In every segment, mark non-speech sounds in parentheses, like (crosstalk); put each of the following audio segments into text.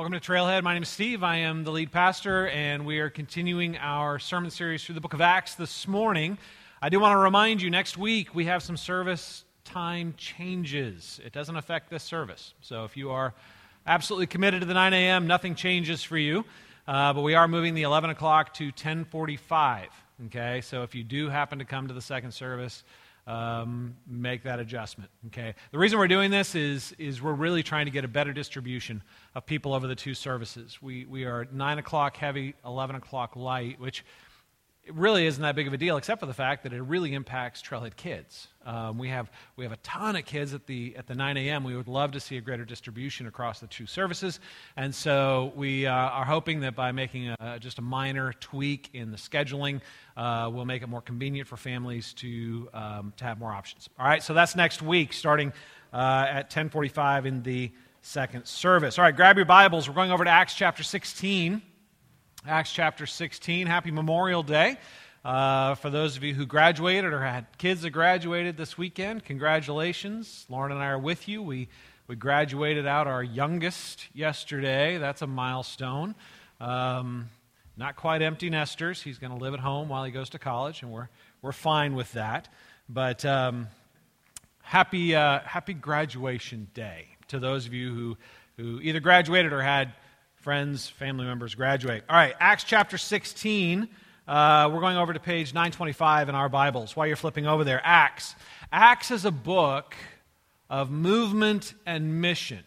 Welcome to Trailhead. My name is Steve. I am the lead pastor, and we are continuing our sermon series through the book of Acts this morning. I do want to remind you next week we have some service time changes. It doesn't affect this service. So if you are absolutely committed to the 9 a.m., nothing changes for you. Uh, but we are moving the 11 o'clock to 1045. Okay, so if you do happen to come to the second service, um, make that adjustment. Okay. The reason we're doing this is is we're really trying to get a better distribution of people over the two services. We we are nine o'clock heavy, eleven o'clock light, which it really isn't that big of a deal, except for the fact that it really impacts Trailhead kids. Um, we have we have a ton of kids at the at the 9 a.m. We would love to see a greater distribution across the two services, and so we uh, are hoping that by making a, just a minor tweak in the scheduling, uh, we'll make it more convenient for families to um, to have more options. All right, so that's next week, starting uh, at 10:45 in the second service. All right, grab your Bibles. We're going over to Acts chapter 16. Acts chapter 16. Happy Memorial Day. Uh, for those of you who graduated or had kids that graduated this weekend, congratulations. Lauren and I are with you. We, we graduated out our youngest yesterday. That's a milestone. Um, not quite empty nesters. He's going to live at home while he goes to college, and we're, we're fine with that. But um, happy, uh, happy graduation day to those of you who, who either graduated or had friends, family members graduate. All right, Acts chapter 16. Uh, we're going over to page 925 in our Bibles. While you're flipping over there, Acts. Acts is a book of movement and mission,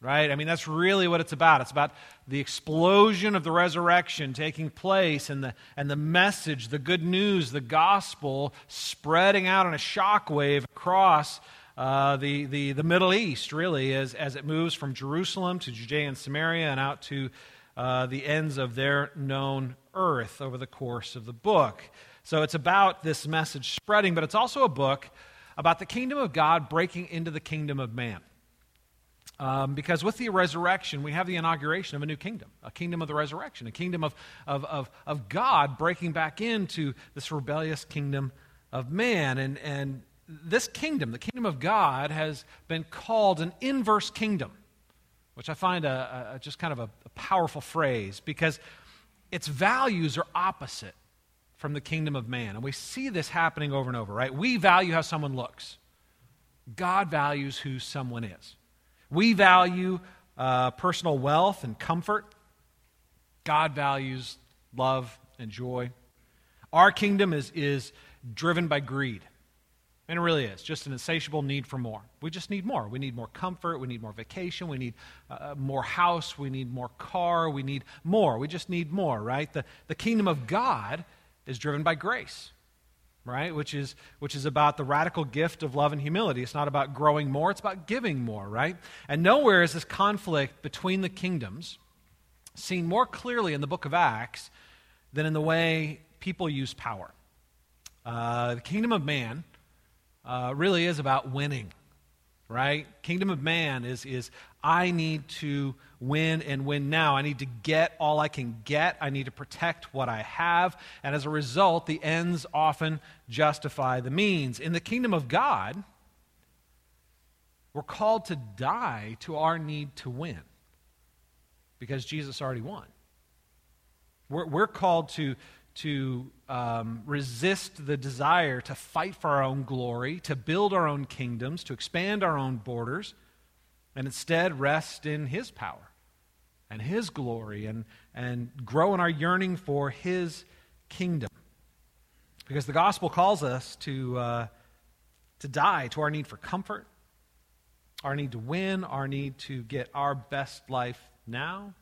right? I mean, that's really what it's about. It's about the explosion of the resurrection taking place and the, and the message, the good news, the gospel spreading out on a shockwave across uh, the, the, the Middle East, really, as, as it moves from Jerusalem to Judea and Samaria and out to uh, the ends of their known earth over the course of the book. So it's about this message spreading, but it's also a book about the kingdom of God breaking into the kingdom of man. Um, because with the resurrection, we have the inauguration of a new kingdom, a kingdom of the resurrection, a kingdom of, of, of, of God breaking back into this rebellious kingdom of man. And, and this kingdom, the kingdom of God, has been called an inverse kingdom, which I find a, a just kind of a, a powerful phrase because its values are opposite from the kingdom of man. And we see this happening over and over, right? We value how someone looks, God values who someone is. We value uh, personal wealth and comfort, God values love and joy. Our kingdom is, is driven by greed. And it really is just an insatiable need for more. We just need more. We need more comfort. We need more vacation. We need uh, uh, more house. We need more car. We need more. We just need more, right? The, the kingdom of God is driven by grace, right? Which is, which is about the radical gift of love and humility. It's not about growing more, it's about giving more, right? And nowhere is this conflict between the kingdoms seen more clearly in the book of Acts than in the way people use power. Uh, the kingdom of man uh, really is about winning, right? Kingdom of man is, is I need to win and win now. I need to get all I can get. I need to protect what I have. And as a result, the ends often justify the means. In the kingdom of God, we're called to die to our need to win because Jesus already won. We're, we're called to, to um, resist the desire to fight for our own glory, to build our own kingdoms, to expand our own borders, and instead rest in His power and His glory and, and grow in our yearning for His kingdom. Because the gospel calls us to, uh, to die to our need for comfort, our need to win, our need to get our best life now,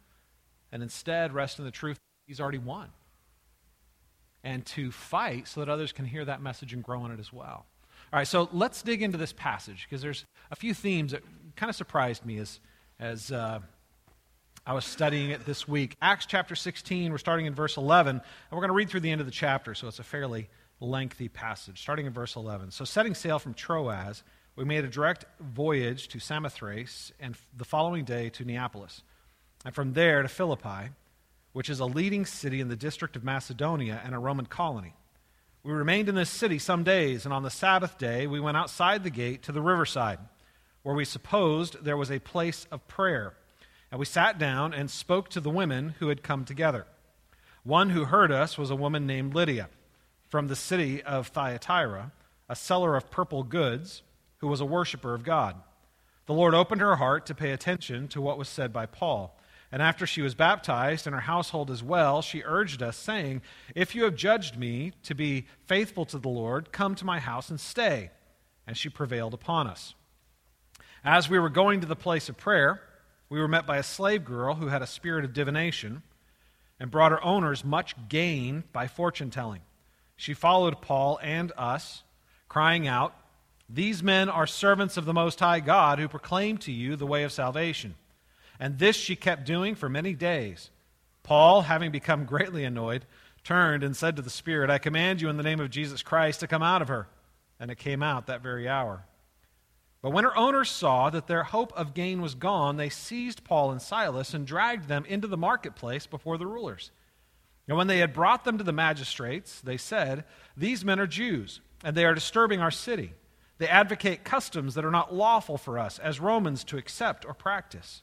and instead rest in the truth He's already won and to fight so that others can hear that message and grow in it as well. All right, so let's dig into this passage because there's a few themes that kind of surprised me as, as uh, I was studying it this week. Acts chapter 16, we're starting in verse 11, and we're going to read through the end of the chapter, so it's a fairly lengthy passage, starting in verse 11. So, setting sail from Troas, we made a direct voyage to Samothrace, and the following day to Neapolis, and from there to Philippi which is a leading city in the district of Macedonia and a Roman colony. We remained in this city some days, and on the Sabbath day we went outside the gate to the riverside, where we supposed there was a place of prayer. And we sat down and spoke to the women who had come together. One who heard us was a woman named Lydia from the city of Thyatira, a seller of purple goods, who was a worshiper of God. The Lord opened her heart to pay attention to what was said by Paul. And after she was baptized, and her household as well, she urged us, saying, If you have judged me to be faithful to the Lord, come to my house and stay. And she prevailed upon us. As we were going to the place of prayer, we were met by a slave girl who had a spirit of divination and brought her owners much gain by fortune telling. She followed Paul and us, crying out, These men are servants of the Most High God who proclaim to you the way of salvation. And this she kept doing for many days. Paul, having become greatly annoyed, turned and said to the Spirit, I command you in the name of Jesus Christ to come out of her. And it came out that very hour. But when her owners saw that their hope of gain was gone, they seized Paul and Silas and dragged them into the marketplace before the rulers. And when they had brought them to the magistrates, they said, These men are Jews, and they are disturbing our city. They advocate customs that are not lawful for us as Romans to accept or practice.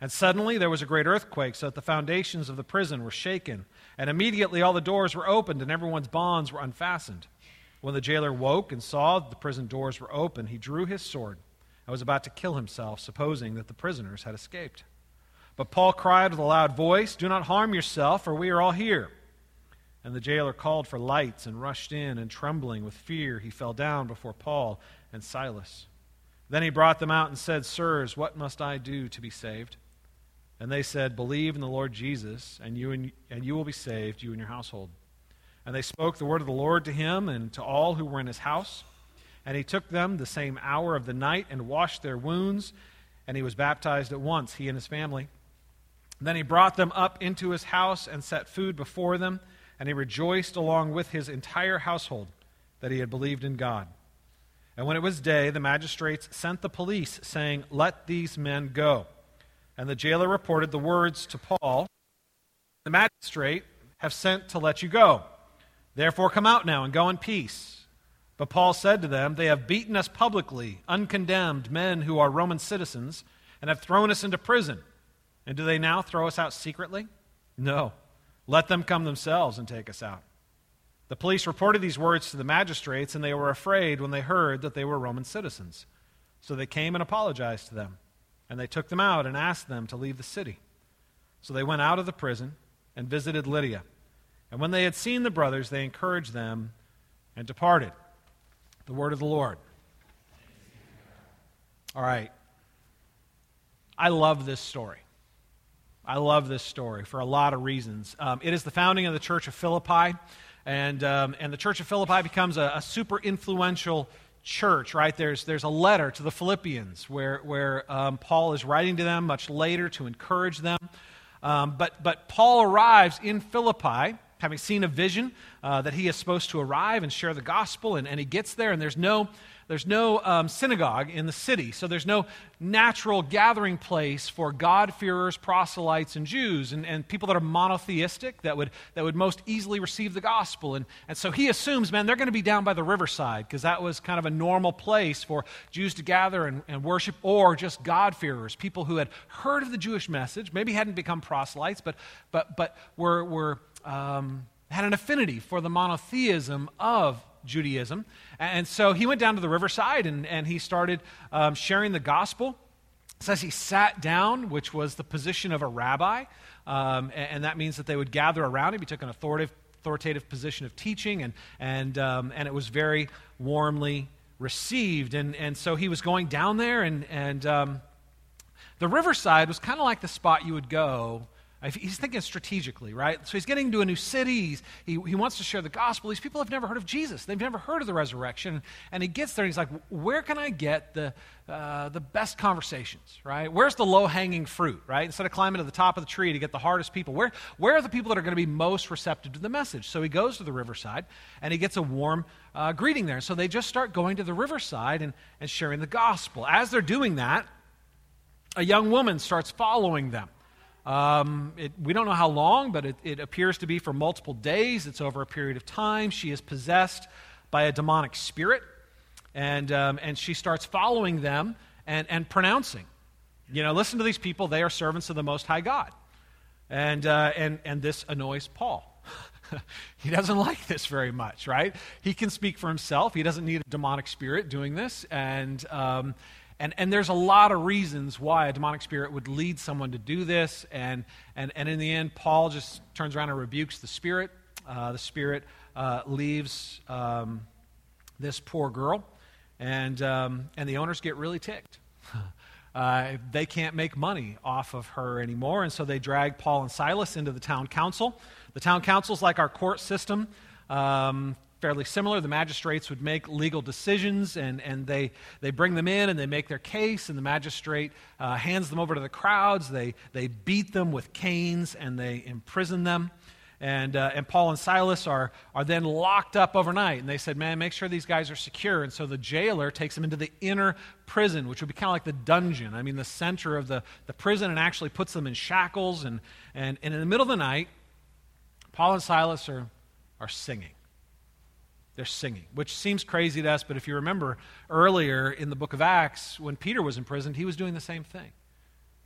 And suddenly there was a great earthquake, so that the foundations of the prison were shaken. And immediately all the doors were opened, and everyone's bonds were unfastened. When the jailer woke and saw that the prison doors were open, he drew his sword and was about to kill himself, supposing that the prisoners had escaped. But Paul cried with a loud voice, Do not harm yourself, for we are all here. And the jailer called for lights and rushed in, and trembling with fear, he fell down before Paul and Silas. Then he brought them out and said, Sirs, what must I do to be saved? And they said, Believe in the Lord Jesus, and you, and, and you will be saved, you and your household. And they spoke the word of the Lord to him and to all who were in his house. And he took them the same hour of the night and washed their wounds, and he was baptized at once, he and his family. Then he brought them up into his house and set food before them, and he rejoiced along with his entire household that he had believed in God. And when it was day, the magistrates sent the police, saying, Let these men go. And the jailer reported the words to Paul The magistrate have sent to let you go. Therefore, come out now and go in peace. But Paul said to them, They have beaten us publicly, uncondemned men who are Roman citizens, and have thrown us into prison. And do they now throw us out secretly? No. Let them come themselves and take us out. The police reported these words to the magistrates, and they were afraid when they heard that they were Roman citizens. So they came and apologized to them. And they took them out and asked them to leave the city. So they went out of the prison and visited Lydia. And when they had seen the brothers, they encouraged them and departed. The word of the Lord. All right. I love this story. I love this story for a lot of reasons. Um, it is the founding of the Church of Philippi, and, um, and the Church of Philippi becomes a, a super influential church, right? There's, there's a letter to the Philippians where, where um, Paul is writing to them much later to encourage them. Um, but, but Paul arrives in Philippi, having seen a vision uh, that he is supposed to arrive and share the gospel, and, and he gets there, and there's no there's no um, synagogue in the city, so there's no natural gathering place for God-fearers, proselytes, and Jews, and, and people that are monotheistic that would, that would most easily receive the gospel. And, and so he assumes, man, they're going to be down by the riverside because that was kind of a normal place for Jews to gather and, and worship, or just God-fearers, people who had heard of the Jewish message, maybe hadn't become proselytes, but, but, but were, were um, had an affinity for the monotheism of Judaism. And so he went down to the riverside and, and he started um, sharing the gospel. It says he sat down, which was the position of a rabbi, um, and, and, that means that they would gather around him. He took an authoritative, authoritative position of teaching, and, and, um, and it was very warmly received. And, and so he was going down there, and, and um, the riverside was kind of like the spot you would go He's thinking strategically, right? So he's getting to a new city. He, he wants to share the gospel. These people have never heard of Jesus. They've never heard of the resurrection. And he gets there and he's like, where can I get the, uh, the best conversations, right? Where's the low hanging fruit, right? Instead of climbing to the top of the tree to get the hardest people, where, where are the people that are going to be most receptive to the message? So he goes to the riverside and he gets a warm uh, greeting there. So they just start going to the riverside and, and sharing the gospel. As they're doing that, a young woman starts following them. Um, it, we don't know how long, but it, it, appears to be for multiple days. It's over a period of time. She is possessed by a demonic spirit, and, um, and she starts following them and, and pronouncing. You know, listen to these people. They are servants of the Most High God. And, uh, and, and this annoys Paul. (laughs) he doesn't like this very much, right? He can speak for himself. He doesn't need a demonic spirit doing this. And, um, and, and there's a lot of reasons why a demonic spirit would lead someone to do this. And, and, and in the end, Paul just turns around and rebukes the spirit. Uh, the spirit uh, leaves um, this poor girl, and, um, and the owners get really ticked. (laughs) Uh, they can't make money off of her anymore, and so they drag Paul and Silas into the town council. The town council is like our court system. Um, fairly similar. The magistrates would make legal decisions, and, and they, they bring them in and they make their case, and the magistrate uh, hands them over to the crowds. They, they beat them with canes and they imprison them. And, uh, and Paul and Silas are, are then locked up overnight. And they said, Man, make sure these guys are secure. And so the jailer takes them into the inner prison, which would be kind of like the dungeon. I mean, the center of the, the prison, and actually puts them in shackles. And, and, and in the middle of the night, Paul and Silas are, are singing. They're singing, which seems crazy to us, but if you remember earlier in the book of Acts, when Peter was imprisoned, he was doing the same thing.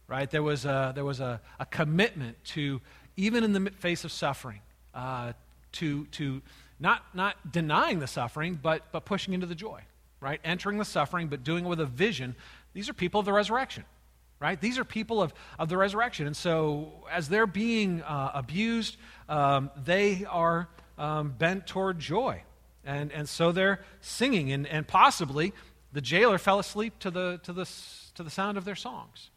Right? There was a, there was a, a commitment to, even in the face of suffering, uh, to, to not, not denying the suffering, but, but pushing into the joy. Right? Entering the suffering, but doing it with a vision. These are people of the resurrection right? These are people of, of the resurrection. And so, as they're being uh, abused, um, they are um, bent toward joy. And, and so they're singing, and, and possibly the jailer fell asleep to the, to the, to the sound of their songs.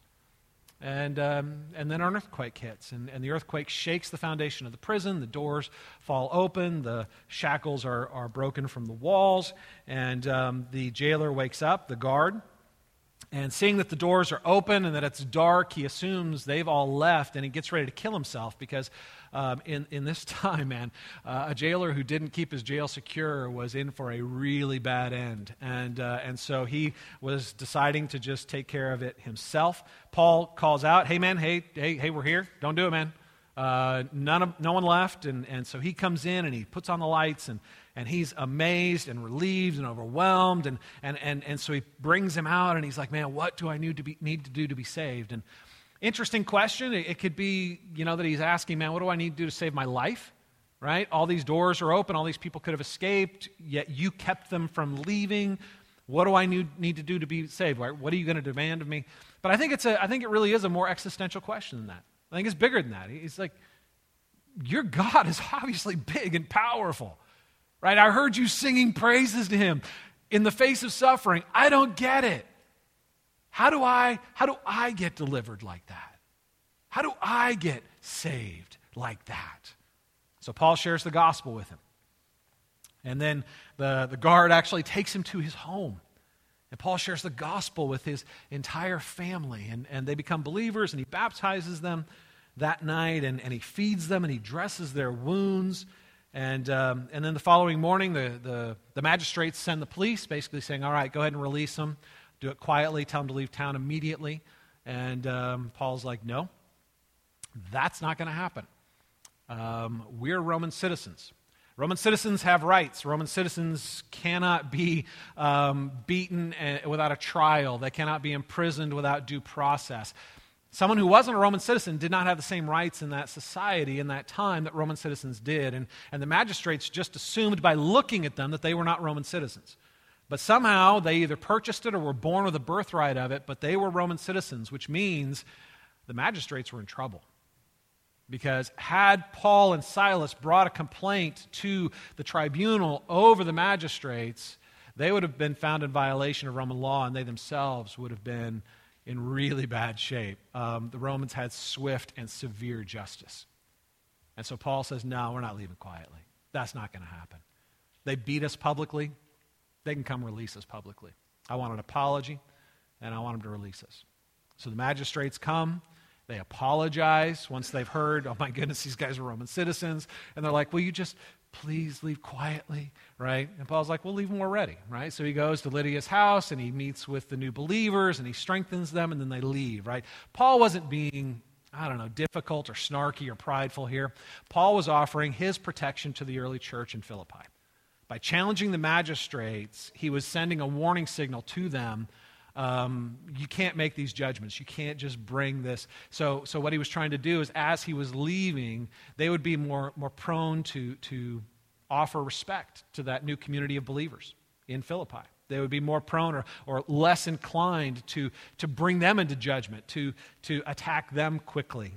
And, um, and then an earthquake hits, and, and the earthquake shakes the foundation of the prison. The doors fall open, the shackles are, are broken from the walls, and um, the jailer wakes up, the guard, and seeing that the doors are open and that it's dark, he assumes they've all left, and he gets ready to kill himself because um, in, in this (laughs) time, man, uh, a jailer who didn't keep his jail secure was in for a really bad end. And, uh, and so he was deciding to just take care of it himself. Paul calls out, hey, man, hey, hey, hey, we're here. Don't do it, man. Uh, none of, no one left. And, and so he comes in and he puts on the lights and, and he's amazed and relieved and overwhelmed. And, and, and, and so he brings him out and he's like, man, what do I need to, be, need to do to be saved? And Interesting question. It could be, you know, that he's asking, man, what do I need to do to save my life? Right? All these doors are open. All these people could have escaped, yet you kept them from leaving. What do I need, to do to be saved? What are you going to demand of me? But I think, it's a, I think it really is a more existential question than that. I think it's bigger than that. He's like, Your God is (laughs) obviously big and powerful. Right? I heard you singing praises to him in the face of suffering. I don't get it. How do I how do I get delivered like that? How do I get saved like that? So Paul shares the gospel with him. And then the, the guard actually takes him to his home. And Paul shares the gospel with his entire family. And, and they become believers, and he baptizes them that night, and, and he feeds them, and he dresses their wounds. And, um, and then the following morning, the, the, the magistrates send the police, basically saying, All right, go ahead and release them. Do it quietly, tell them to leave town immediately. And um, Paul's like, no, that's not going to happen. Um, we're Roman citizens. Roman citizens have rights. Roman citizens cannot be um, beaten uh, without a trial, they cannot be imprisoned without due process. Someone who wasn't a Roman citizen did not have the same rights in that society in that time that Roman citizens did. And, and the magistrates just assumed by looking at them that they were not Roman citizens. But somehow they either purchased it or were born with a birthright of it, but they were Roman citizens, which means the magistrates were in trouble. Because had Paul and Silas brought a complaint to the tribunal over the magistrates, they would have been found in violation of Roman law and they themselves would have been in really bad shape. Um, the Romans had swift and severe justice. And so Paul says, No, we're not leaving quietly. That's not going to happen. They beat us publicly, they can come release us publicly. I want an apology, and I want them to release us. So the magistrates come. They apologize once they've heard, oh my goodness, these guys are Roman citizens. And they're like, will you just please leave quietly, right? And Paul's like, we'll leave when we're ready, right? So he goes to Lydia's house and he meets with the new believers and he strengthens them and then they leave, right? Paul wasn't being, I don't know, difficult or snarky or prideful here. Paul was offering his protection to the early church in Philippi. By challenging the magistrates, he was sending a warning signal to them um, you can't make these judgments. You can't just bring this. So, so what he was trying to do is, as he was leaving, they would be more, more prone to, to offer respect to that new community of believers in Philippi. They would be more prone or, or less inclined to, to bring them into judgment, to, to attack them quickly.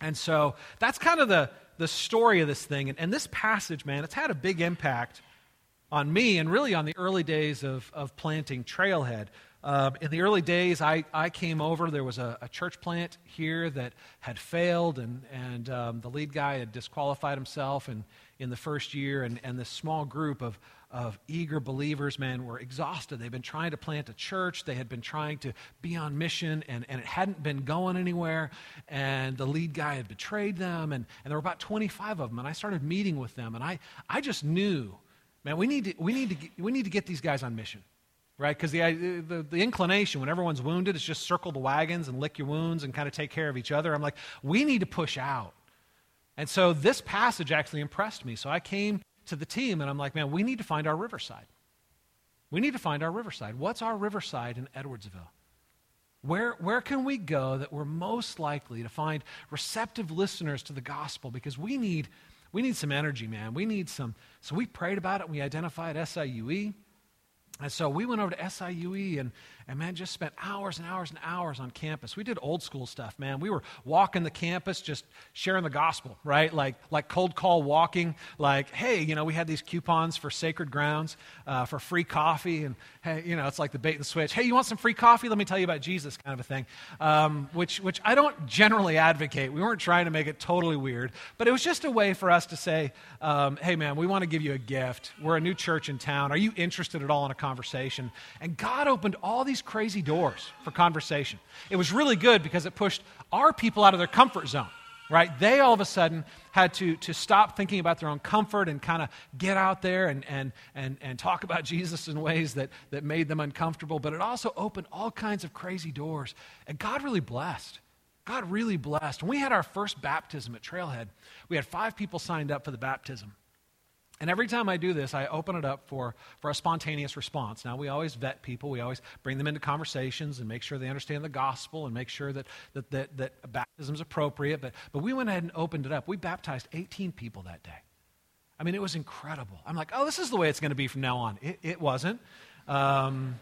And so that's kind of the, the story of this thing. And, and this passage, man, it's had a big impact on me and really on the early days of, of planting Trailhead. Uh, in the early days, I, I came over. There was a, a church plant here that had failed, and, and um, the lead guy had disqualified himself in, in the first year. And, and this small group of, of eager believers, man, were exhausted. They'd been trying to plant a church, they had been trying to be on mission, and, and it hadn't been going anywhere. And the lead guy had betrayed them, and, and there were about 25 of them. And I started meeting with them, and I, I just knew, man, we need to, we need to, get, we need to get these guys on mission right? Because the, the, the, inclination when everyone's wounded is just circle the wagons and lick your wounds and kind of take care of each other. I'm like, we need to push out. And so this passage actually impressed me. So I came to the team and I'm like, man, we need to find our riverside. We need to find our riverside. What's our riverside in Edwardsville? Where, where can we go that we're most likely to find receptive listeners to the gospel? Because we need, we need some energy, man. We need some. So we prayed about it. We identified SIUE. And so we went over to SIUE and, and man, just spent hours and hours and hours on campus. We did old school stuff, man. We were walking the campus, just sharing the gospel, right? Like, like cold call walking. Like, hey, you know, we had these coupons for sacred grounds uh, for free coffee. And, hey, you know, it's like the bait and switch. Hey, you want some free coffee? Let me tell you about Jesus, kind of a thing, um, which, which I don't generally advocate. We weren't trying to make it totally weird, but it was just a way for us to say, um, hey, man, we want to give you a gift. We're a new church in town. Are you interested at all in a conversation? And God opened all these these crazy doors for conversation. It was really good because it pushed our people out of their comfort zone, right? They all of a sudden had to, to stop thinking about their own comfort and kind of get out there and, and, and, and talk about (laughs) Jesus in ways that, that made them uncomfortable. But it also opened all kinds of crazy doors. And God really blessed. God really blessed. When we had our first baptism at Trailhead, we had five people signed up for the baptism. And every time I do this, I open it up for, for a spontaneous response. Now, we always vet people. We always bring them into conversations and make sure they understand the gospel and make sure that, that, that, that baptism is appropriate. But, but we went ahead and opened it up. We baptized 18 people that day. I mean, it was incredible. I'm like, oh, this is the way it's going to be from now on. It, it wasn't. Um,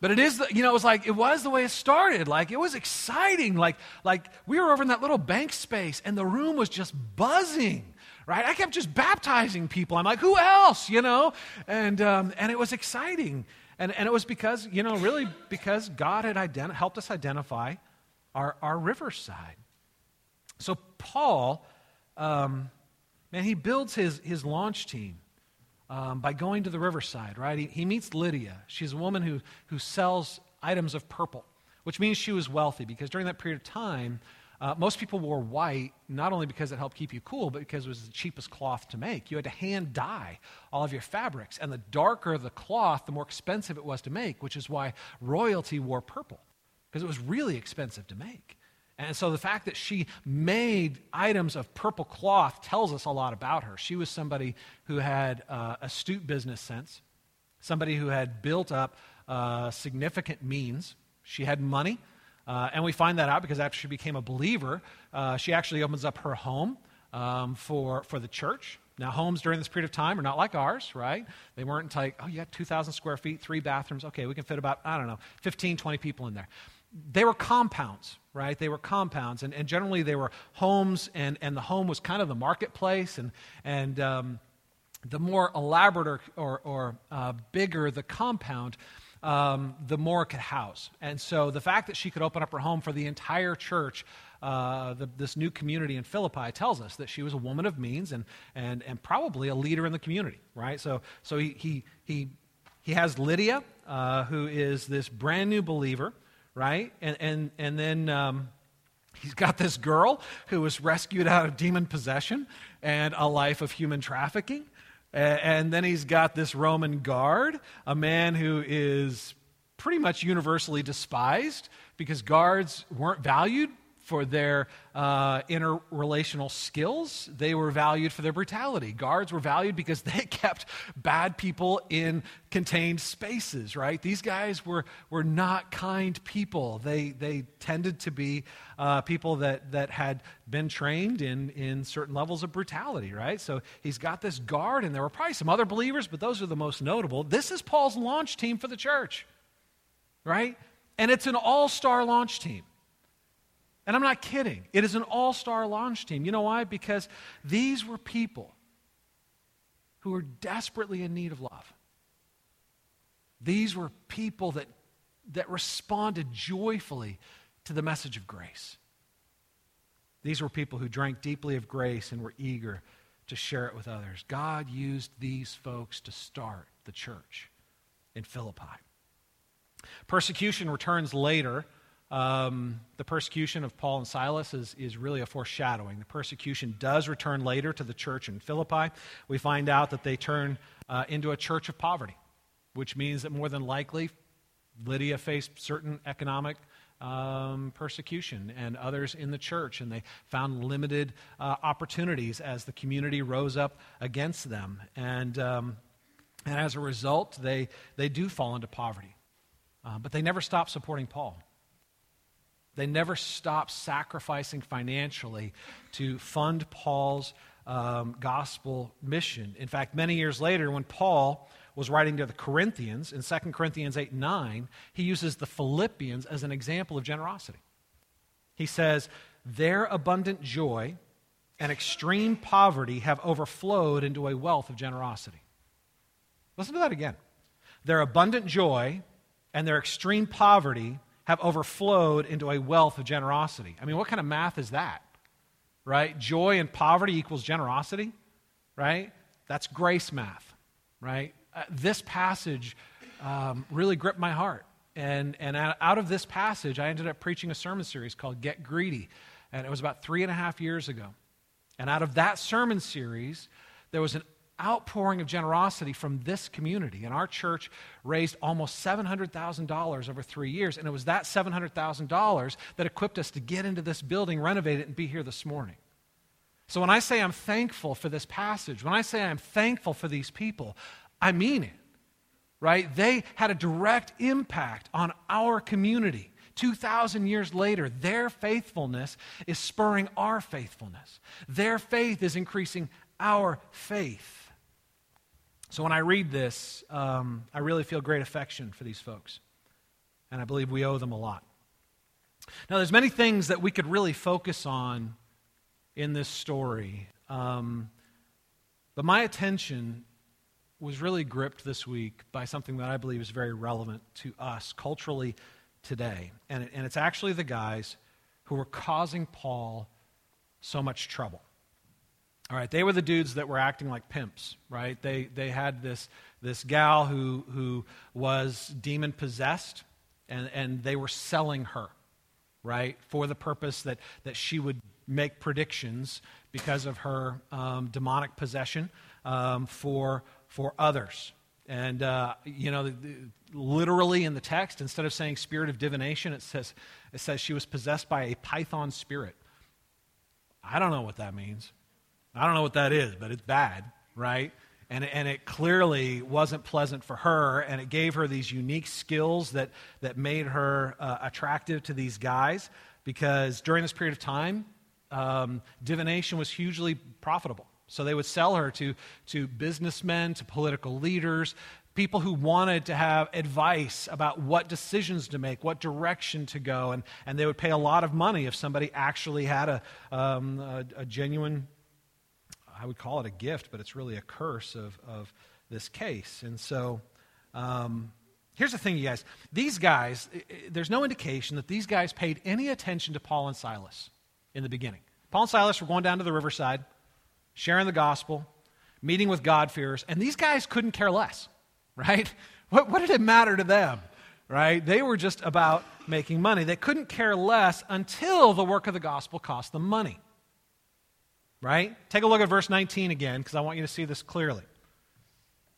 but it is, the, you know, it was like, it was the way it started. Like, it was exciting. Like, like we were over in that little bank space and the room was just buzzing right? I kept just baptizing people. I'm like, who else, you know? And, um, and it was exciting. And, and it was because, you know, really because God had helped us identify our, our riverside. So Paul, um, man, he builds his, his launch team um, by going to the riverside, right? He, he meets Lydia. She's a woman who, who sells items of purple, which means she was wealthy because during that period of time, uh, most people wore white not only because it helped keep you cool, but because it was the cheapest cloth to make. You had to hand dye all of your fabrics. And the darker the cloth, the more expensive it was to make, which is why royalty wore purple, because it was really expensive to make. And so the fact that she made items of purple cloth tells us a lot about her. She was somebody who had uh, astute business sense, somebody who had built up uh, significant means. She had money. Uh, and we find that out because after she became a believer, uh, she actually opens up her home um, for, for the church. Now, homes during this period of time are not like ours, right? They weren't like, oh, you got 2,000 square feet, three bathrooms. Okay, we can fit about, I don't know, 15, 20 people in there. They were compounds, right? They were compounds. And, and generally, they were homes, and, and the home was kind of the marketplace. And, and um, the more elaborate or, or, or uh, bigger the compound, um, the more it could house. And so the fact that she could open up her home for the entire church, uh, the, this new community in Philippi, tells us that she was a woman of means and, and, and probably a leader in the community, right? So, so he, he, he, he has Lydia, uh, who is this brand new believer, right? And, and, and then. Um, He's got this girl who was rescued out of demon possession and a life of human trafficking. And then he's got this Roman guard, a man who is pretty much universally despised because guards weren't valued for their uh, interrelational skills. They were valued for their brutality. Guards were valued because (laughs) they kept bad people in contained spaces, right? These guys were, were not kind people. They, they tended to be uh, people that, that had been trained in, in certain levels of brutality, right? So he's got this guard, and there were probably some other believers, but those are the most notable. This is Paul's launch team for the church, right? And it's an all star launch team. And I'm not kidding. It is an all star launch team. You know why? Because these were people who were desperately in need of love. These were people that, that responded joyfully to the message of grace. These were people who drank deeply of grace and were eager to share it with others. God used these folks to start the church in Philippi. Persecution returns later um, the persecution of Paul and Silas is, is really a foreshadowing. The persecution does return later to the church in Philippi. We find out that they turn uh, into a church of poverty, which means that more than likely Lydia faced certain economic um, persecution and others in the church, and they found limited uh, opportunities as the community rose up against them. And, um, and as a result, they, they do fall into poverty. Uh, but they never stop supporting Paul. They never stopped sacrificing financially to fund Paul's um, gospel mission. In fact, many years later, when Paul was writing to the Corinthians in 2 Corinthians 8 9, he uses the Philippians as an example of generosity. He says, Their abundant joy and extreme poverty have overflowed into a wealth of generosity. Listen to that again. Their abundant joy and their extreme poverty have overflowed into a wealth of generosity. I mean, what kind of math is that? Right? Joy and poverty equals generosity, right? That's grace math, right? Uh, this passage um, really gripped my heart. And, and out of this passage, I ended up preaching a sermon series called Get Greedy. And it was about three and a half years ago. And out of that sermon series, there was an outpouring of generosity from this community. And our church raised almost $700,000 over three years. And it was that $700,000 that equipped us to get into this building, renovate it, and be here this morning. So when I say I'm thankful for this passage, when I say I'm thankful for these people, I mean it, right? They had a direct impact on our community. 2,000 years later, their faithfulness is spurring our faithfulness. Their faith is increasing our faith. So when I read this, um, I really feel great affection for these folks. And I believe we owe them a lot. Now, there's many things that we could really focus on in this story. Um, but my attention was really gripped this week by something that I believe is very relevant to us culturally today. And, and it's actually the guys who were causing Paul so much trouble. All right, they were the dudes that were acting like pimps, right? They, they had this, this gal who, who was demon possessed, and, and they were selling her, right, for the purpose that, that she would make predictions because of her um, demonic possession um, for, for others. And, uh, you know, the, the, literally in the text, instead of saying spirit of divination, it says, it says she was possessed by a python spirit. I don't know what that means. I don't know what that is, but it's bad, right? And, and it clearly wasn't pleasant for her, and it gave her these unique skills that, that made her uh, attractive to these guys because during this period of time, um, divination was hugely profitable. So they would sell her to, to businessmen, to political leaders, people who wanted to have advice about what decisions to make, what direction to go, and, and they would pay a lot of money if somebody actually had a, um, a, a genuine I would call it a gift, but it's really a curse of, of this case. And so um, Here's the thing, you guys. These guys, there's no indication that these guys paid any attention to Paul and Silas in the beginning. Paul and Silas were going down to the riverside, sharing the gospel, meeting with God-fearers, and these guys couldn't care less, right? (laughs) What, what did it matter to them, right? They were just about making money. They couldn't care less until the work of the gospel cost them money, right? Take a look at verse 19 again, because I want you to see this clearly.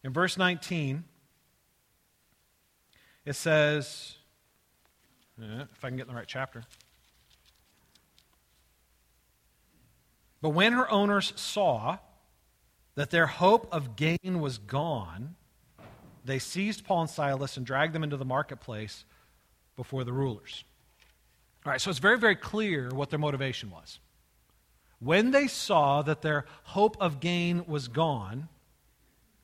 In verse 19, it says, uh, if I can get in the right chapter. But when her owners saw that their hope of gain was gone, they seized Paul and Silas and dragged them into the marketplace before the rulers. All right, so it's very, very clear what their motivation was. When they saw that their hope of gain was gone,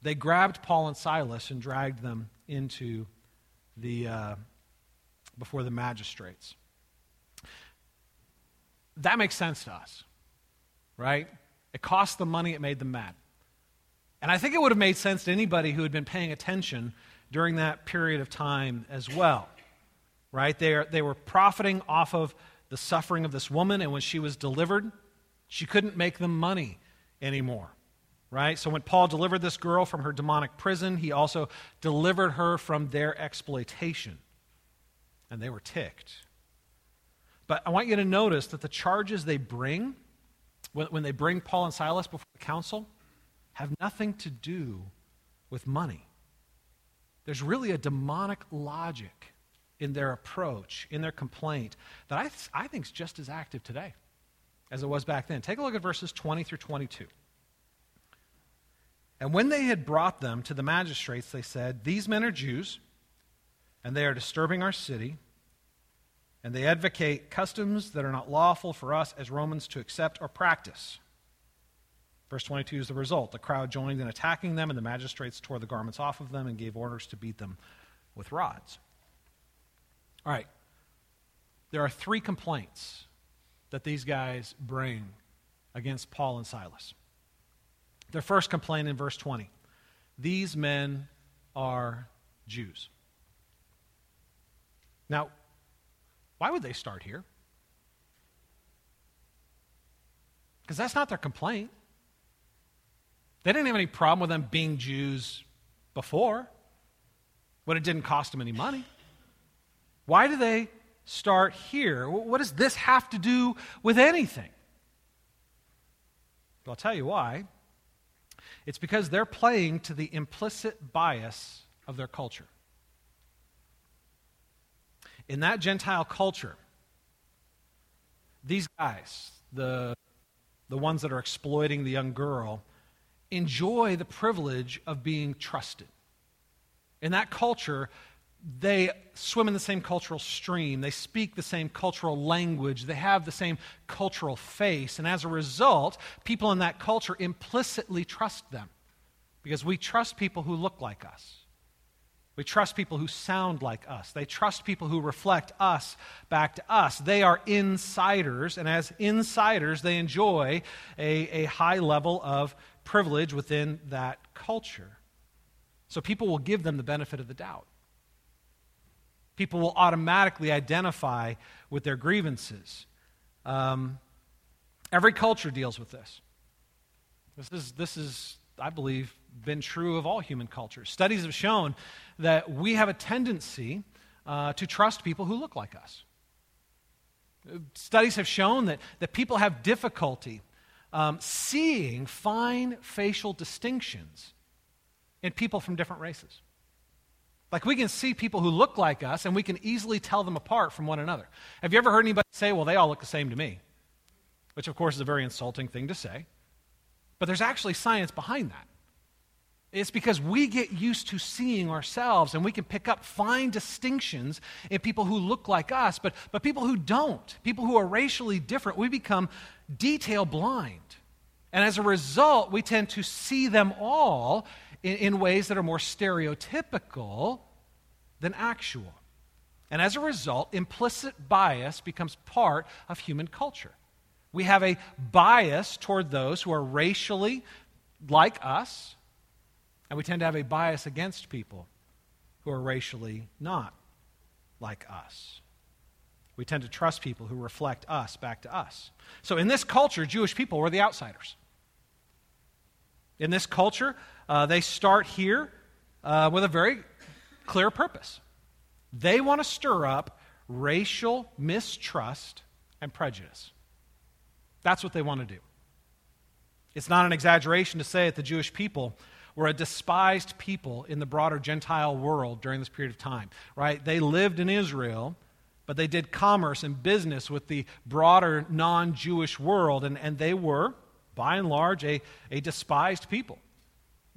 they grabbed Paul and Silas and dragged them into the, uh, before the magistrates. That makes sense to us, right? It cost them money, it made them mad. And I think it would have made sense to anybody who had been paying attention during that period of time as well, right? They, are, they were profiting off of the suffering of this woman, and when she was delivered, she couldn't make them money anymore right? So when Paul delivered this girl from her demonic prison, he also delivered her from their exploitation. And they were ticked. But I want you to notice that the charges they bring, when, when they bring Paul and Silas before the council, have nothing to do with money. There's really a demonic logic in their approach, in their complaint, that I, th- I think is just as active today as it was back then. Take a look at verses 20 through 22. And when they had brought them to the magistrates, they said, These men are Jews, and they are disturbing our city, and they advocate customs that are not lawful for us as Romans to accept or practice. Verse 22 is the result. The crowd joined in attacking them, and the magistrates tore the garments off of them and gave orders to beat them with rods. All right. There are three complaints that these guys bring against Paul and Silas. Their first complaint in verse 20 these men are Jews. Now, why would they start here? Because that's not their complaint. They didn't have any problem with them being Jews before, when it didn't cost them any money. Why do they start here? What does this have to do with anything? I'll tell you why. It's because they're playing to the implicit bias of their culture. In that Gentile culture, these guys, the, the ones that are exploiting the young girl, enjoy the privilege of being trusted. In that culture, they swim in the same cultural stream, they speak the same cultural language, they have the same cultural face, and as a result, people in that culture implicitly trust them because we trust people who look like us. We trust people who sound like us. They trust people who reflect us back to us. They are insiders, and as insiders, they enjoy a, a high level of privilege within that culture. So people will give them the benefit of the doubt people will automatically identify with their grievances. Um, every culture deals with this. This is, this is, I believe, been true of all human cultures. Studies have shown that we have a tendency uh, to trust people who look like us. Studies have shown that, that people have difficulty um, seeing fine facial distinctions in people from different races. Like we can see people who look like us and we can easily tell them apart from one another. Have you ever heard anybody say, well, they all look the same to me? Which, of course, is a very insulting thing to say. But there's actually science behind that. It's because we get used to seeing ourselves and we can pick up fine distinctions in people who look like us, but, but people who don't, people who are racially different, we become detail blind. And as a result, we tend to see them all in, in ways that are more stereotypical than actual. And as a result, implicit bias becomes part of human culture. We have a bias toward those who are racially like us, and we tend to have a bias against people who are racially not like us. We tend to trust people who reflect us back to us. So in this culture, Jewish people were the outsiders. In this culture, uh, they start here uh, with a very clear purpose. They want to stir up racial mistrust and prejudice. That's what they want to do. It's not an exaggeration to say that the Jewish people were a despised people in the broader Gentile world during this period of time, right? They lived in Israel, but they did commerce and business with the broader non Jewish world, and, and they were, by and large, a, a despised people.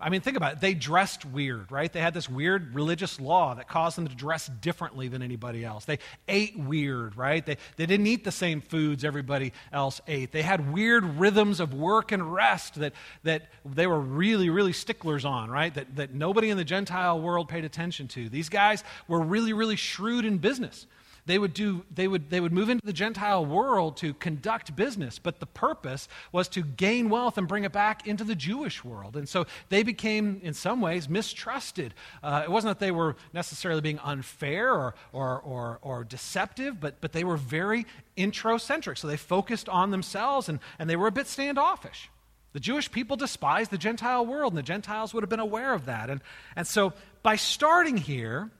I mean, think about it. They dressed weird, right? They had this weird religious law that caused them to dress differently than anybody else. They ate weird, right? They, they didn't eat the same foods everybody else ate. They had weird rhythms of work and rest that, that they were really, really sticklers on, right? That, that nobody in the Gentile world paid attention to. These guys were really, really shrewd in business. They would, do, they, would, they would move into the Gentile world to conduct business, but the purpose was to gain wealth and bring it back into the Jewish world. And so they became, in some ways, mistrusted. Uh, it wasn't that they were necessarily being unfair or, or, or, or deceptive, but, but they were very introcentric. So they focused on themselves and, and they were a bit standoffish. The Jewish people despised the Gentile world, and the Gentiles would have been aware of that. And, and so by starting here,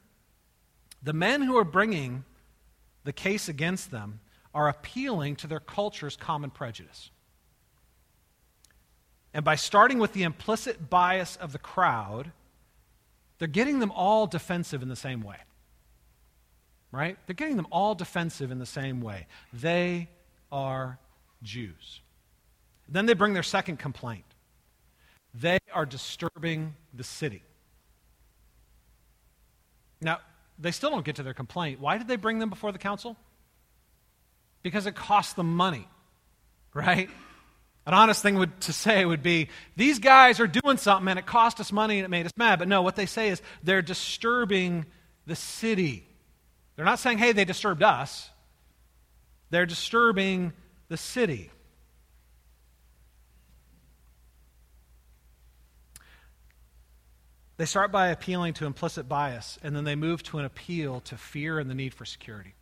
the men who are bringing the case against them are appealing to their culture's common prejudice. And by starting with the implicit bias of the crowd, they're getting them all defensive in the same way. Right? They're getting them all defensive in the same way. They are Jews. Then they bring their second complaint. They are disturbing the city. Now, they still don't get to their complaint. Why did they bring them before the council? Because it cost them money, right? An honest thing would, to say would be these guys are doing something and it cost us money and it made us mad. But no, what they say is they're disturbing the city. They're not saying, hey, they disturbed us, they're disturbing the city. They start by appealing to implicit bias, and then they move to an appeal to fear and the need for security.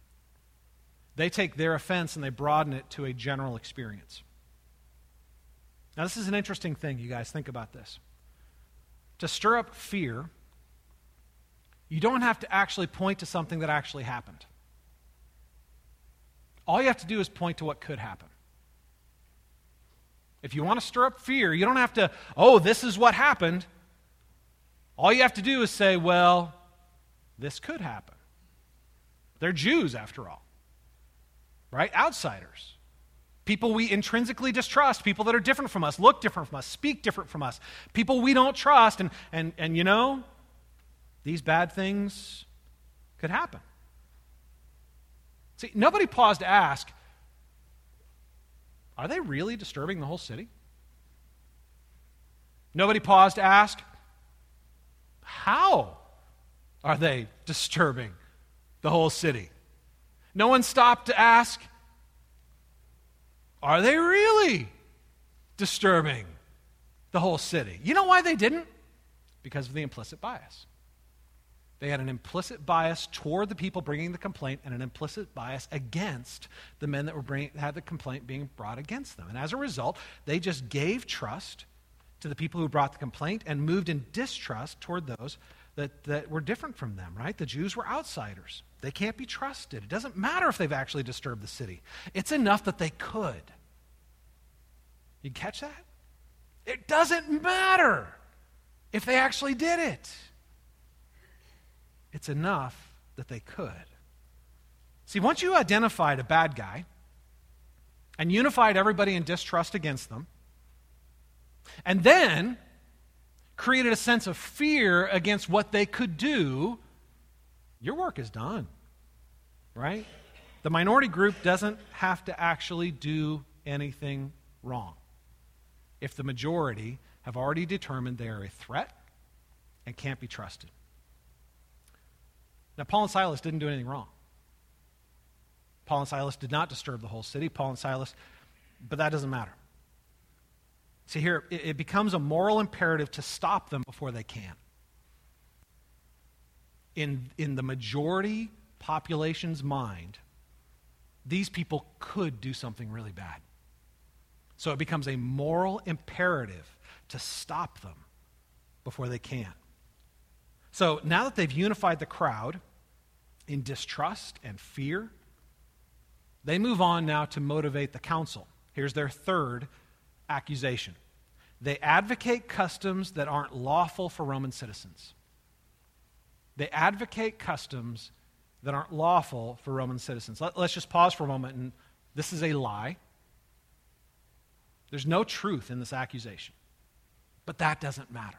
They take their offense and they broaden it to a general experience. Now, this is an interesting thing, you guys. Think about this. To stir up fear, you don't have to actually point to something that actually happened. All you have to do is point to what could happen. If you want to stir up fear, you don't have to, oh, this is what happened. All you have to do is say, well, this could happen. They're Jews, after all, right? Outsiders. People we intrinsically distrust, people that are different from us, look different from us, speak different from us, people we don't trust. And, and, and you know, these bad things could happen. See, nobody paused to ask, are they really disturbing the whole city? Nobody paused to ask, how are they disturbing the whole city? No one stopped to ask, are they really disturbing the whole city? You know why they didn't? Because of the implicit bias. They had an implicit bias toward the people bringing the complaint and an implicit bias against the men that were bringing, had the complaint being brought against them. And as a result, they just gave trust to the people who brought the complaint and moved in distrust toward those that, that were different from them, right? The Jews were outsiders. They can't be trusted. It doesn't matter if they've actually disturbed the city, it's enough that they could. You catch that? It doesn't matter if they actually did it. It's enough that they could. See, once you identified a bad guy and unified everybody in distrust against them, and then created a sense of fear against what they could do, your work is done. Right? The minority group doesn't have to actually do anything wrong if the majority have already determined they are a threat and can't be trusted. Now, Paul and Silas didn't do anything wrong. Paul and Silas did not disturb the whole city. Paul and Silas, but that doesn't matter. See, here, it, it becomes a moral imperative to stop them before they can. in, in the majority population's mind, these people could do something really bad. So it becomes a moral imperative to stop them before they can. So now that they've unified the crowd in distrust and fear, they move on now to motivate the council. Here's their third accusation they advocate customs that aren't lawful for Roman citizens. They advocate customs that aren't lawful for Roman citizens. Let, us just pause for a moment, and this is a lie. There's no truth in this accusation. But that doesn't matter.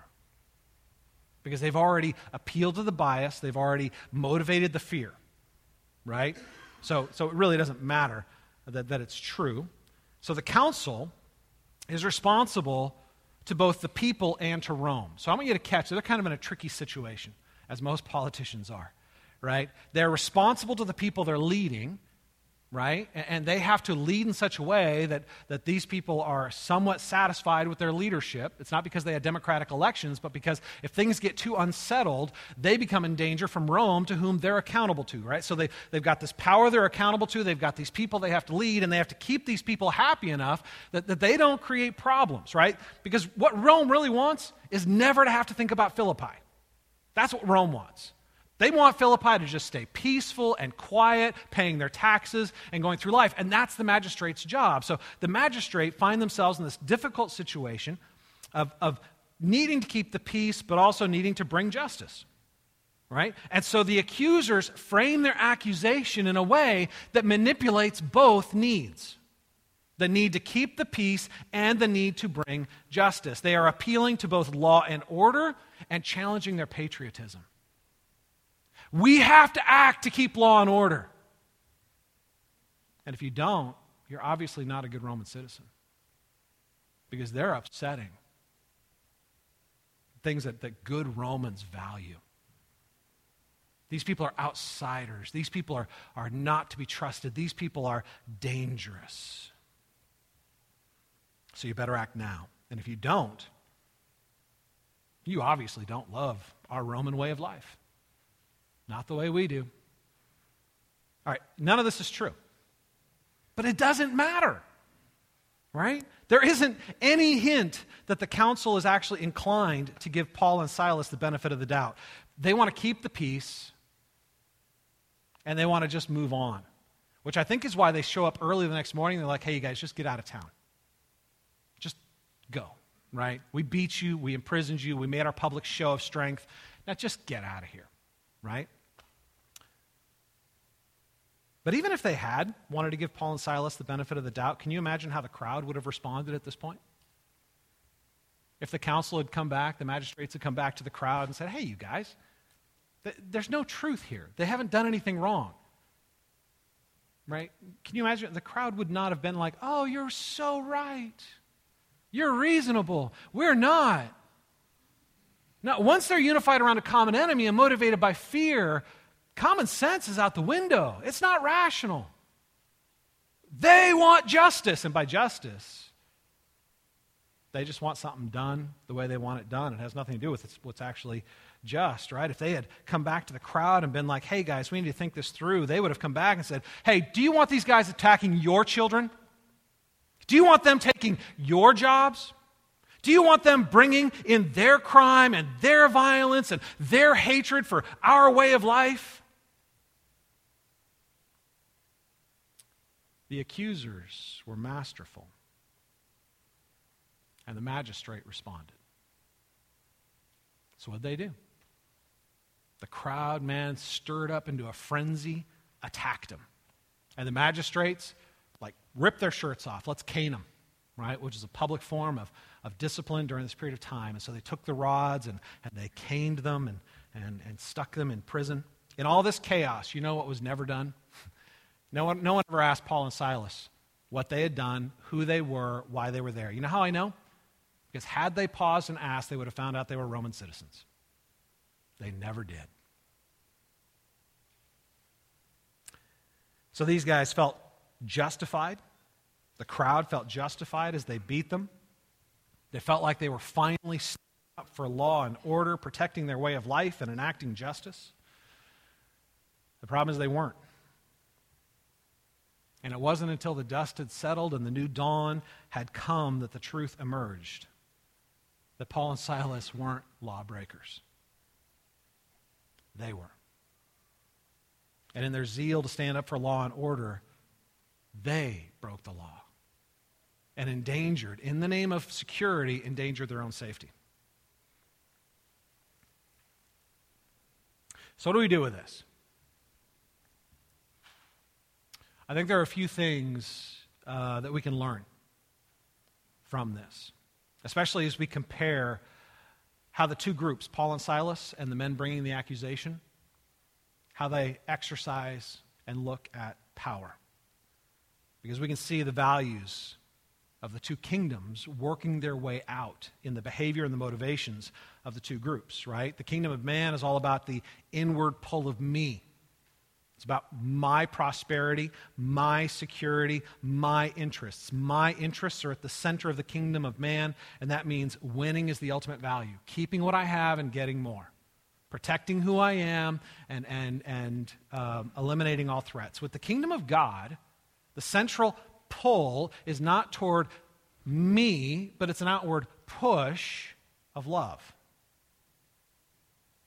Because they've already appealed to the bias, they've already motivated the fear, right? So, so it really doesn't matter that, that it's true. So the council is responsible to both the people and to Rome. So I want you to catch, they're kind of in a tricky situation, as most politicians are, right? They're responsible to the people they're leading, right? And they have to lead in such a way that, that these people are somewhat satisfied with their leadership. It's not because they had democratic elections, but because if things get too unsettled, they become in danger from Rome to whom they're accountable to, right? So they, they've got this power they're accountable to, they've got these people they have to lead, and they have to keep these people happy enough that, that they don't create problems, right? Because what Rome really wants is never to have to think about Philippi. That's what Rome wants. They want Philippi to just stay peaceful and quiet, paying their taxes and going through life. And that's the magistrate's job. So the magistrate find themselves in this difficult situation of, of needing to keep the peace, but also needing to bring justice. Right? And so the accusers frame their accusation in a way that manipulates both needs the need to keep the peace and the need to bring justice. They are appealing to both law and order and challenging their patriotism. We have to act to keep law and order. And if you don't, you're obviously not a good Roman citizen because they're upsetting things that, that good Romans value. These people are outsiders. These people are, are not to be trusted. These people are dangerous. So you better act now. And if you don't, you obviously don't love our Roman way of life. Not the way we do. All right, none of this is true. But it doesn't matter, right? There isn't any hint that the council is actually inclined to give Paul and Silas the benefit of the doubt. They want to keep the peace and they want to just move on, which I think is why they show up early the next morning. They're like, hey, you guys, just get out of town. Just go, right? We beat you, we imprisoned you, we made our public show of strength. Now just get out of here, right? But even if they had wanted to give Paul and Silas the benefit of the doubt, can you imagine how the crowd would have responded at this point? If the council had come back, the magistrates had come back to the crowd and said, hey, you guys, th- there's no truth here. They haven't done anything wrong. Right? Can you imagine? The crowd would not have been like, oh, you're so right. You're reasonable. We're not. Now, once they're unified around a common enemy and motivated by fear, Common sense is out the window. It's not rational. They want justice, and by justice, they just want something done the way they want it done. It has nothing to do with what's actually just, right? If they had come back to the crowd and been like, hey guys, we need to think this through, they would have come back and said, hey, do you want these guys attacking your children? Do you want them taking your jobs? Do you want them bringing in their crime and their violence and their hatred for our way of life? The accusers were masterful. And the magistrate responded. So, what'd they do? The crowd, man, stirred up into a frenzy, attacked him. And the magistrates, like, ripped their shirts off. Let's cane them, right? Which is a public form of, of discipline during this period of time. And so they took the rods and, and they caned them and, and, and stuck them in prison. In all this chaos, you know what was never done? (laughs) No one, no one ever asked Paul and Silas what they had done, who they were, why they were there. You know how I know? Because had they paused and asked, they would have found out they were Roman citizens. They never did. So these guys felt justified. The crowd felt justified as they beat them. They felt like they were finally up for law and order, protecting their way of life and enacting justice. The problem is they weren't. And it wasn't until the dust had settled and the new dawn had come that the truth emerged that Paul and Silas weren't lawbreakers. They were. And in their zeal to stand up for law and order, they broke the law and endangered, in the name of security, endangered their own safety. So, what do we do with this? I think there are a few things uh, that we can learn from this, especially as we compare how the two groups, Paul and Silas and the men bringing the accusation, how they exercise and look at power. Because we can see the values of the two kingdoms working their way out in the behavior and the motivations of the two groups, right? The kingdom of man is all about the inward pull of me. It's about my prosperity, my security, my interests. My interests are at the center of the kingdom of man, and that means winning is the ultimate value, keeping what I have and getting more, protecting who I am, and, and, and um, eliminating all threats. With the kingdom of God, the central pull is not toward me, but it's an outward push of love.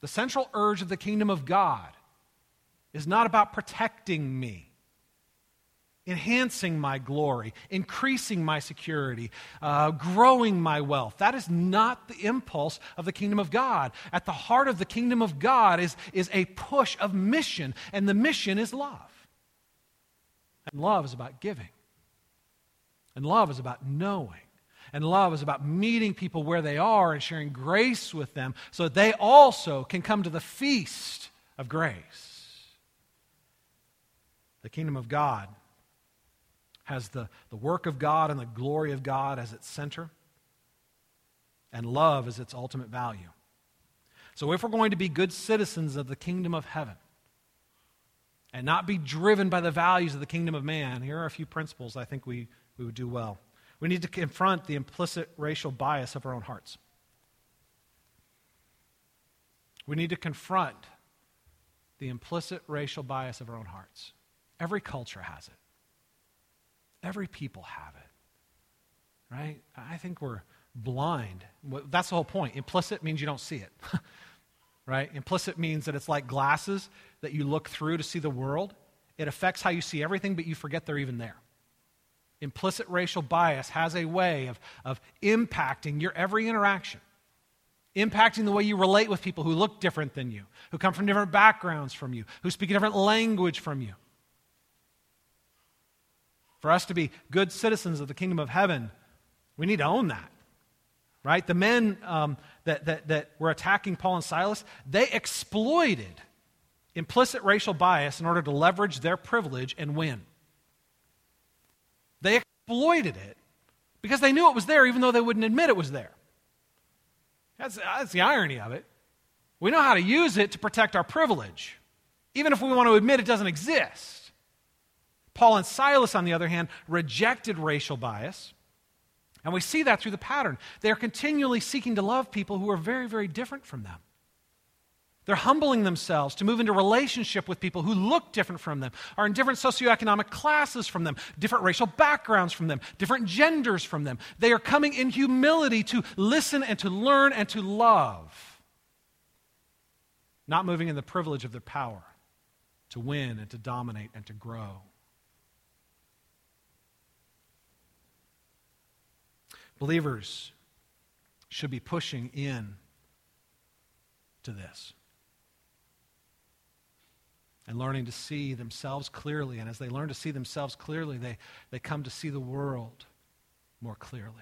The central urge of the kingdom of God is not about protecting me, enhancing my glory, increasing my security, uh, growing my wealth. That is not the impulse of the kingdom of God. At the heart of the kingdom of God is, is a push of mission, and the mission is love. And love is about giving, and love is about knowing. And love is about meeting people where they are and sharing grace with them so that they also can come to the feast of grace. The kingdom of God has the, the work of God and the glory of God as its center, and love as its ultimate value. So, if we're going to be good citizens of the kingdom of heaven and not be driven by the values of the kingdom of man, here are a few principles I think we, we would do well. We need to confront the implicit racial bias of our own hearts. We need to confront the implicit racial bias of our own hearts. Every culture has it. Every people have it. Right? I think we're blind. That's the whole point. Implicit means you don't see it. (laughs) right? Implicit means that it's like glasses that you look through to see the world. It affects how you see everything, but you forget they're even there. Implicit racial bias has a way of, of impacting your every interaction, impacting the way you relate with people who look different than you, who come from different backgrounds from you, who speak a different language from you. For us to be good citizens of the kingdom of heaven, we need to own that. Right? The men um, that, that, that were attacking Paul and Silas, they exploited implicit racial bias in order to leverage their privilege and win. They exploited it because they knew it was there, even though they wouldn't admit it was there. That's, that's the irony of it. We know how to use it to protect our privilege, even if we want to admit it doesn't exist. Paul and Silas, on the other hand, rejected racial bias. And we see that through the pattern. They are continually seeking to love people who are very, very different from them. They're humbling themselves to move into relationship with people who look different from them, are in different socioeconomic classes from them, different racial backgrounds from them, different genders from them. They are coming in humility to listen and to learn and to love, not moving in the privilege of their power to win and to dominate and to grow. Believers should be pushing in to this and learning to see themselves clearly. And as they learn to see themselves clearly, they, they come to see the world more clearly.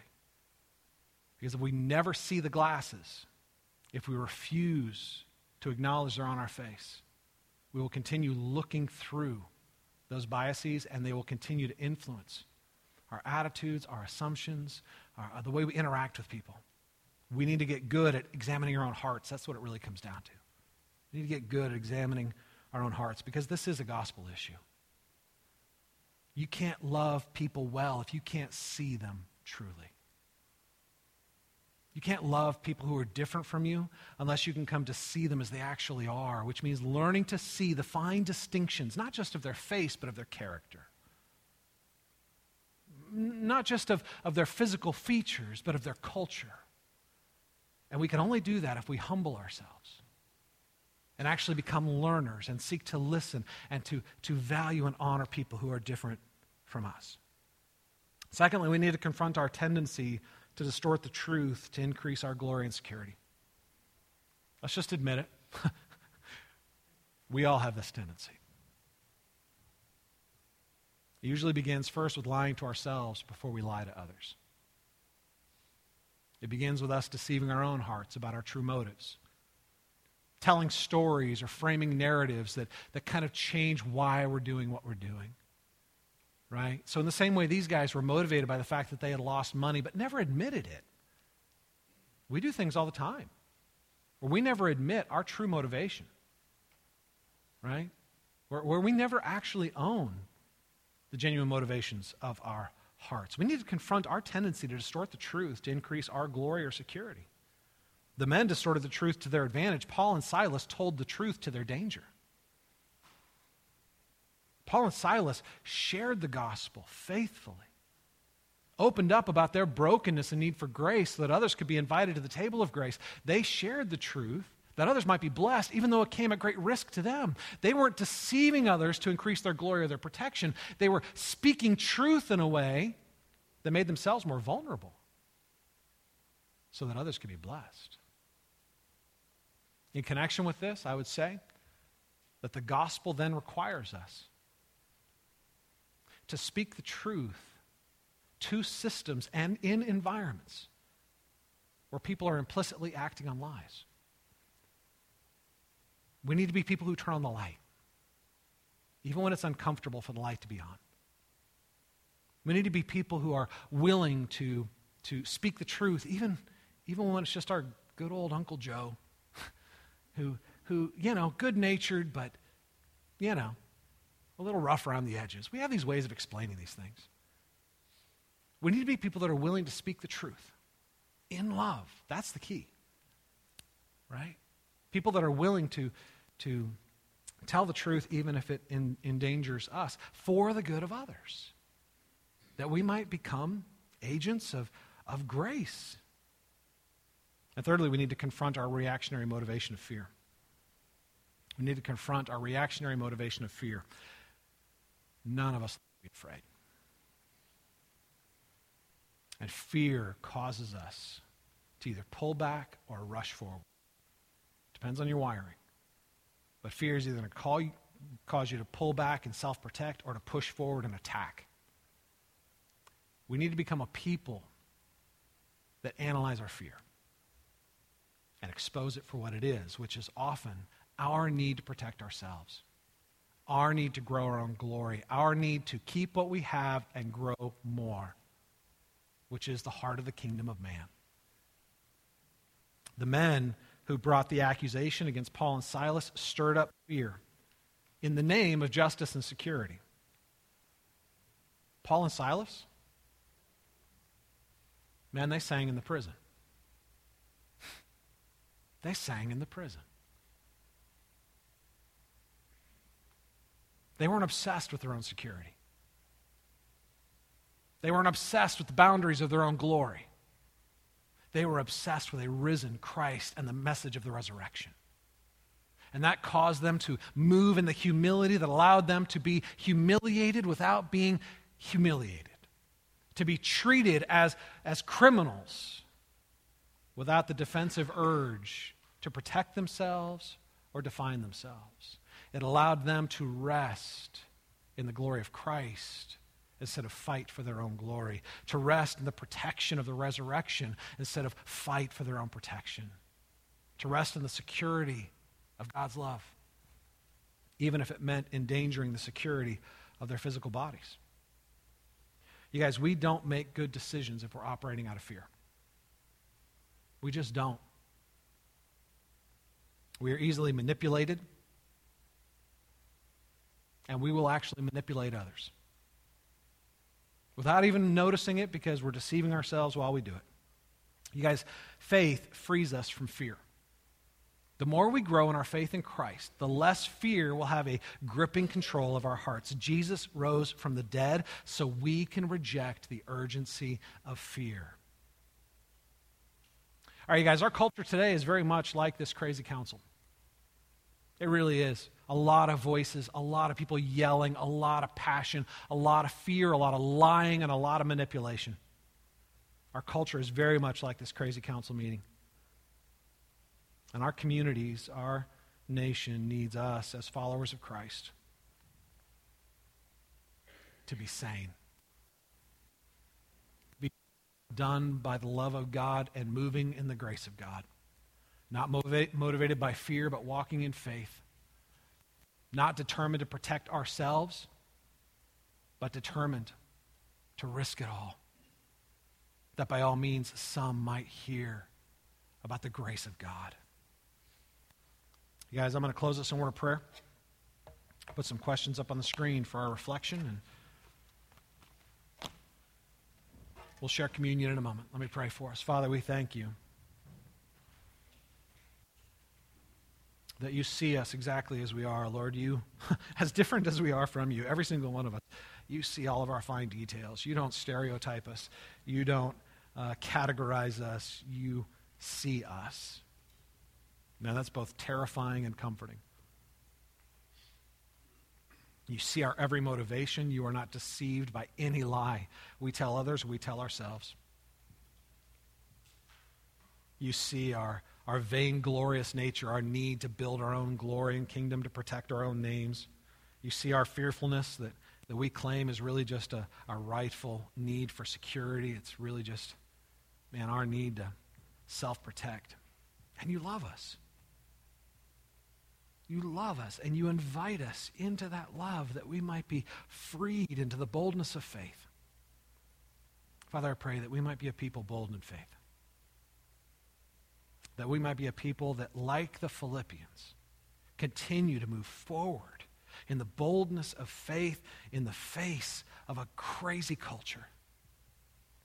Because if we never see the glasses, if we refuse to acknowledge they're on our face, we will continue looking through those biases and they will continue to influence our attitudes, our assumptions, our, uh, the way we interact with people. We need to get good at examining our own hearts. That's what it really comes down to. We need to get good at examining our own hearts because this is a gospel issue. You can't love people well if you can't see them truly. You can't love people who are different from you unless you can come to see them as they actually are, which means learning to see the fine distinctions, not just of their face, but of their character. Not just of, of their physical features, but of their culture. And we can only do that if we humble ourselves and actually become learners and seek to listen and to, to value and honor people who are different from us. Secondly, we need to confront our tendency to distort the truth to increase our glory and security. Let's just admit it. (laughs) we all have this tendency. It usually begins first with lying to ourselves before we lie to others. It begins with us deceiving our own hearts about our true motives, telling stories or framing narratives that, that kind of change why we're doing what we're doing. Right? So, in the same way, these guys were motivated by the fact that they had lost money, but never admitted it. We do things all the time where we never admit our true motivation. Right? Where, where we never actually own the genuine motivations of our hearts. We need to confront our tendency to distort the truth to increase our glory or security. The men distorted the truth to their advantage. Paul and Silas told the truth to their danger. Paul and Silas shared the gospel faithfully, opened up about their brokenness and need for grace so that others could be invited to the table of grace. They shared the truth that others might be blessed, even though it came at great risk to them. They weren't deceiving others to increase their glory or their protection. They were speaking truth in a way that made themselves more vulnerable so that others could be blessed. In connection with this, I would say that the gospel then requires us to speak the truth to systems and in environments where people are implicitly acting on lies. We need to be people who turn on the light, even when it's uncomfortable for the light to be on. We need to be people who are willing to, to speak the truth, even, even when it's just our good old Uncle Joe, who, who you know, good natured, but, you know, a little rough around the edges. We have these ways of explaining these things. We need to be people that are willing to speak the truth in love. That's the key, right? People that are willing to, to tell the truth even if it in, endangers us for the good of others. That we might become agents of, of grace. And thirdly, we need to confront our reactionary motivation of fear. We need to confront our reactionary motivation of fear. None of us be afraid. And fear causes us to either pull back or rush forward. Depends on your wiring. But fear is either going to call you, cause you to pull back and self protect or to push forward and attack. We need to become a people that analyze our fear and expose it for what it is, which is often our need to protect ourselves, our need to grow our own glory, our need to keep what we have and grow more, which is the heart of the kingdom of man. The men who brought the accusation against Paul and Silas stirred up fear in the name of justice and security. Paul and Silas, man, they sang in the prison. They sang in the prison. They weren't obsessed with their own security. They weren't obsessed with the boundaries of their own glory. They were obsessed with a risen Christ and the message of the resurrection. And that caused them to move in the humility that allowed them to be humiliated without being humiliated, to be treated as, as criminals without the defensive urge to protect themselves or define themselves. It allowed them to rest in the glory of Christ instead of fight for their own glory, to rest in the protection of the resurrection instead of fight for their own protection, to rest in the security of God's love, even if it meant endangering the security of their physical bodies. You guys, we don't make good decisions if we're operating out of fear. We just don't. We are easily manipulated and we will actually manipulate others without even noticing it because we're deceiving ourselves while we do it. You guys, faith frees us from fear. The more we grow in our faith in Christ, the less fear will have a gripping control of our hearts. Jesus rose from the dead so we can reject the urgency of fear. All right, you guys, our culture today is very much like this crazy council. It really is. A lot of voices, a lot of people yelling, a lot of passion, a lot of fear, a lot of lying, and a lot of manipulation. Our culture is very much like this crazy council meeting. And our communities, our nation needs us as followers of Christ to be sane. Done by the love of God and moving in the grace of God. Not motivate, motivated by fear, but walking in faith. Not determined to protect ourselves, but determined to risk it all that by all means some might hear about the grace of God. You guys, I'm going to close this in word of prayer. Put some questions up on the screen for our reflection, and we'll share communion in a moment. Let me pray for us. Father, we thank you that you see us exactly as we are, Lord. You, (laughs) as different as we are from you, every single one of us, you see all of our fine details. You don't stereotype us. You don't uh, categorize us, you see us. Now, that's both terrifying and comforting. You see our every motivation. You are not deceived by any lie. We tell others, we tell ourselves. You see our, our vainglorious nature, our need to build our own glory and kingdom, to protect our own names. You see our fearfulness that, that we claim is really just a, a rightful need for security. It's really just man, our need to self protect. And you love us. You love us, and you invite us into that love that we might be freed into the boldness of faith. Father, I pray that we might be a people bold in faith. That we might be a people that, like the Philippians, continue to move forward in the boldness of faith in the face of a crazy culture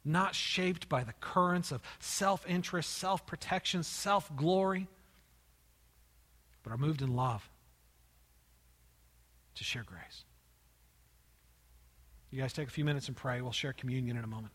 not shaped by the currents of self interest, self protection, self glory, but are moved in love to share grace. You guys take a few minutes and pray. We'll share communion in a moment.